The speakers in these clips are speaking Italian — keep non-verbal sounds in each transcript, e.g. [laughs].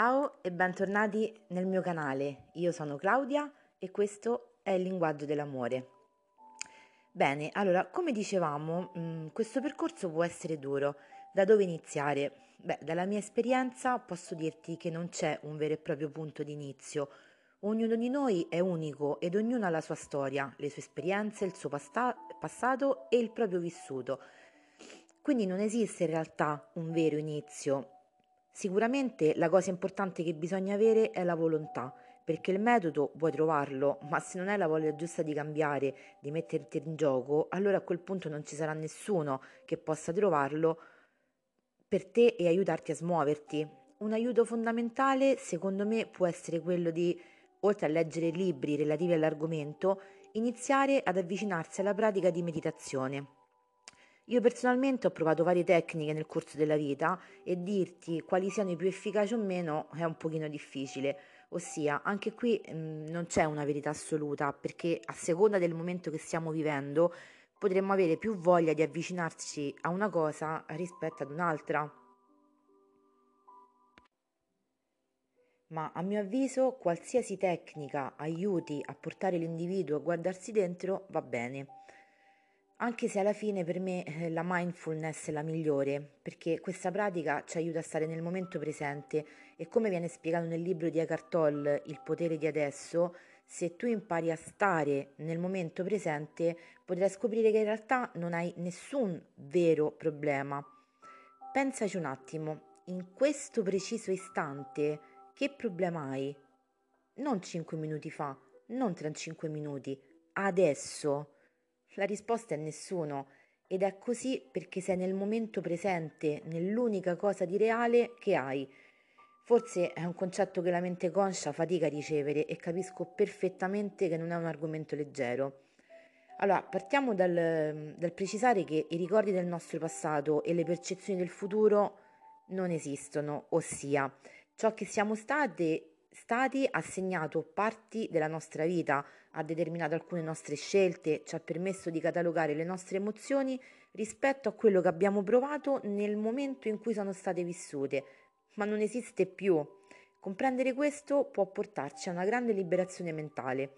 Ciao e bentornati nel mio canale. Io sono Claudia e questo è il linguaggio dell'amore. Bene, allora, come dicevamo, mm, questo percorso può essere duro. Da dove iniziare? Beh, dalla mia esperienza posso dirti che non c'è un vero e proprio punto di inizio. Ognuno di noi è unico ed ognuno ha la sua storia, le sue esperienze, il suo pasta- passato e il proprio vissuto. Quindi non esiste in realtà un vero inizio, Sicuramente la cosa importante che bisogna avere è la volontà, perché il metodo puoi trovarlo, ma se non hai la voglia giusta di cambiare, di metterti in gioco, allora a quel punto non ci sarà nessuno che possa trovarlo per te e aiutarti a smuoverti. Un aiuto fondamentale, secondo me, può essere quello di, oltre a leggere libri relativi all'argomento, iniziare ad avvicinarsi alla pratica di meditazione. Io personalmente ho provato varie tecniche nel corso della vita e dirti quali siano i più efficaci o meno è un pochino difficile. Ossia, anche qui mh, mm, non c'è una verità assoluta, perché a seconda del momento che stiamo vivendo potremmo avere più voglia di avvicinarci a una cosa rispetto ad un'altra. Ma a mio avviso qualsiasi tecnica aiuti a portare l'individuo a guardarsi dentro va bene anche se alla fine per me eh, la mindfulness è la migliore, perché questa pratica ci aiuta a stare nel momento presente e come viene spiegato nel libro di Eckhart Tolle, Il potere di adesso, se tu impari a stare nel momento presente, potrai scoprire che in realtà non hai nessun vero problema. Pensaci un attimo, in questo preciso istante, che problema hai? Non 5 minuti fa, non tra 5 minuti, adesso. La risposta è nessuno ed è così perché sei nel momento presente, nell'unica cosa di reale che hai. Forse è un concetto che la mente conscia fatica a ricevere e capisco perfettamente che non è un argomento leggero. Allora, partiamo dal, dal precisare che i ricordi del nostro passato e le percezioni del futuro non esistono, ossia ciò che siamo state stati ha segnato parti della nostra vita, ha determinato alcune nostre scelte, ci ha permesso di catalogare le nostre emozioni rispetto a quello che abbiamo provato nel momento in cui sono state vissute, ma non esiste più. Comprendere questo può portarci a una grande liberazione mentale.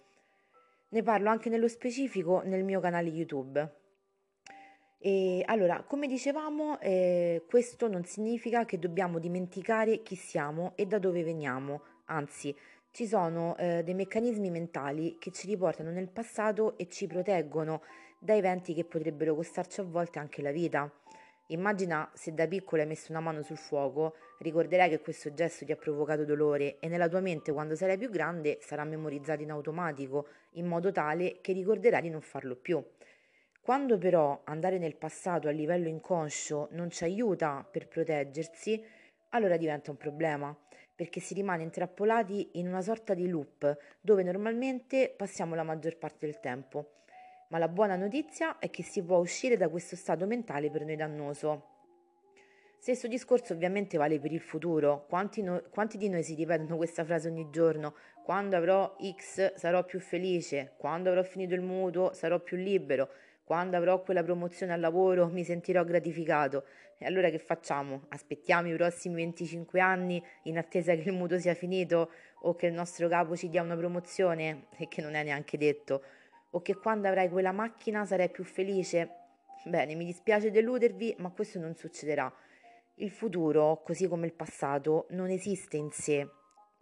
Ne parlo anche nello specifico nel mio canale YouTube. E allora, come dicevamo, eh, questo non significa che dobbiamo dimenticare chi siamo e da dove veniamo, anzi ci sono eh, dei meccanismi mentali che ci riportano nel passato e ci proteggono da eventi che potrebbero costarci a volte anche la vita. Immagina se da piccolo hai messo una mano sul fuoco, ricorderai che questo gesto ti ha provocato dolore e nella tua mente quando sarai più grande sarà memorizzato in automatico, in modo tale che ricorderai di non farlo più. Quando però andare nel passato a livello inconscio non ci aiuta per proteggersi, allora diventa un problema perché si rimane intrappolati in una sorta di loop dove normalmente passiamo la maggior parte del tempo. Ma la buona notizia è che si può uscire da questo stato mentale per noi dannoso. Stesso discorso ovviamente vale per il futuro. Quanti, no, quanti, di noi si ripetono questa frase ogni giorno? Quando avrò X sarò più felice, quando avrò finito il mutuo sarò più libero, quando avrò quella promozione al lavoro mi sentirò gratificato. E allora che facciamo? Aspettiamo i prossimi 25 anni in attesa che il mutuo sia finito o che il nostro capo ci dia una promozione e che non è neanche detto o che quando avrai quella macchina sarai più felice? Bene, mi dispiace deludervi, ma questo non succederà. Il futuro, così come il passato, non esiste in sé.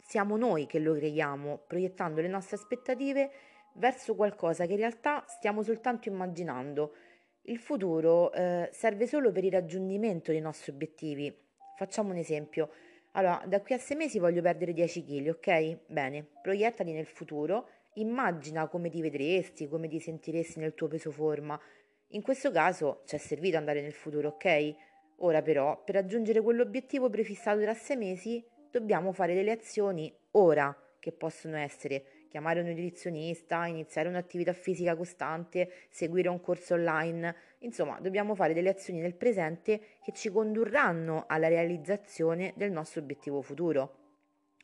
Siamo noi che lo creiamo, proiettando le nostre aspettative verso qualcosa che in realtà stiamo soltanto immaginando. Il futuro eh, serve solo per il raggiungimento dei nostri obiettivi. Facciamo un esempio. Allora, da qui a sei mesi voglio perdere 10 kg, ok? Bene, proiettali nel futuro, immagina come ti vedresti, come ti sentiresti nel tuo peso forma. In questo caso ci è servito andare nel futuro, ok? Ora però, per raggiungere quell'obiettivo prefissato tra sei mesi, dobbiamo fare delle azioni ora, che possono essere chiamare un nutrizionista, iniziare un'attività fisica costante, seguire un corso online, insomma dobbiamo fare delle azioni nel presente che ci condurranno alla realizzazione del nostro obiettivo futuro.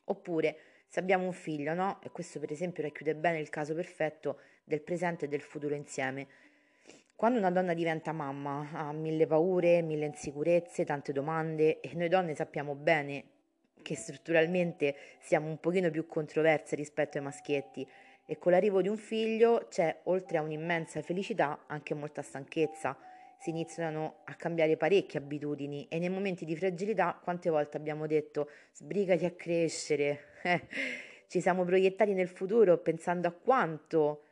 Oppure se abbiamo un figlio, no? E questo per esempio racchiude bene il caso perfetto del presente e del futuro insieme. Quando una donna diventa mamma ha mille paure, mille insicurezze, tante domande e noi donne sappiamo bene perché strutturalmente siamo un pochino più controverse rispetto ai maschietti e con l'arrivo di un figlio c'è, oltre a un'immensa felicità, anche molta stanchezza. Si iniziano a cambiare parecchie abitudini e nei momenti di fragilità quante volte abbiamo detto sbrigati a crescere. [laughs] Ci siamo proiettati nel futuro pensando a quanto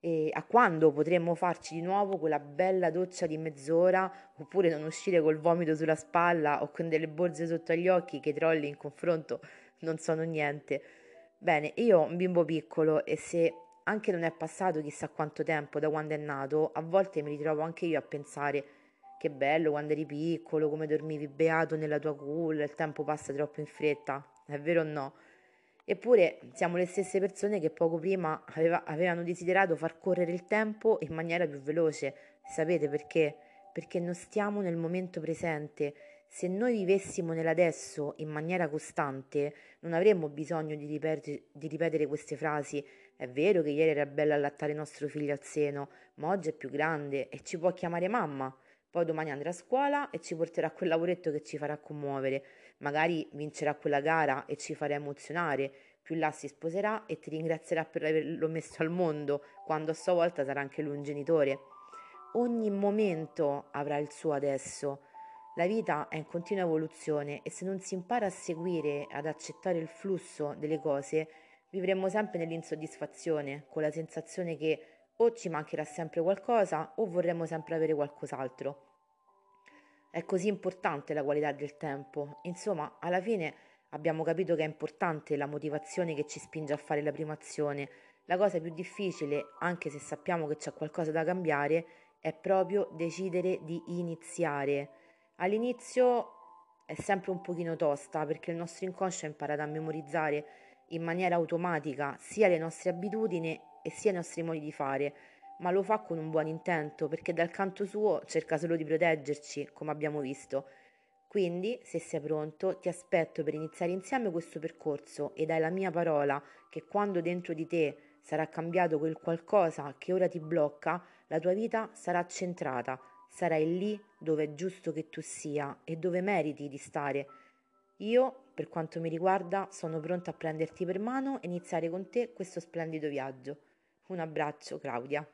e a quando potremmo farci di nuovo quella bella doccia di mezz'ora oppure non uscire col vomito sulla spalla o con delle borse sotto agli occhi che i trolli in confronto non sono niente. Bene, io ho un bimbo piccolo e se anche non è passato chissà quanto tempo da quando è nato, a volte mi ritrovo anche io a pensare che bello quando eri piccolo, come dormivi beato nella tua culla, il tempo passa troppo in fretta, è vero o no? Eppure siamo le stesse persone che poco prima aveva, avevano desiderato far correre il tempo in maniera più veloce. Sapete perché? Perché non stiamo nel momento presente. Se noi vivessimo nell'adesso in maniera costante, non avremmo bisogno di, ripetere, di ripetere queste frasi. È vero che ieri era bello allattare nostro figlio al seno, ma oggi è più grande e ci può chiamare mamma. Poi domani andrà a scuola e ci porterà quel lavoretto che ci farà commuovere magari vincerà quella gara e ci farà emozionare, più là si sposerà e ti ringrazierà per averlo messo al mondo, quando a sua volta sarà anche lui un genitore. Ogni momento avrà il suo adesso. La vita è in continua evoluzione e se non si impara a seguire, ad accettare il flusso delle cose, vivremo sempre nell'insoddisfazione, con la sensazione che o ci mancherà sempre qualcosa o vorremmo sempre avere qualcos'altro. È così importante la qualità del tempo. Insomma, alla fine abbiamo capito che è importante la motivazione che ci spinge a fare la prima azione. La cosa più difficile, anche se sappiamo che c'è qualcosa da cambiare, è proprio decidere di iniziare. All'inizio è sempre un pochino tosta perché il nostro inconscio ha imparato a memorizzare in maniera automatica sia le nostre abitudini e sia i nostri modi di fare ma lo fa con un buon intento perché dal canto suo cerca solo di proteggerci, come abbiamo visto. Quindi, se sei pronto, ti aspetto per iniziare insieme questo percorso e dai la mia parola che quando dentro di te sarà cambiato quel qualcosa che ora ti blocca, la tua vita sarà centrata, sarai lì dove è giusto che tu sia e dove meriti di stare. Io, per quanto mi riguarda, sono pronta a prenderti per mano e iniziare con te questo splendido viaggio. Un abbraccio, Claudia.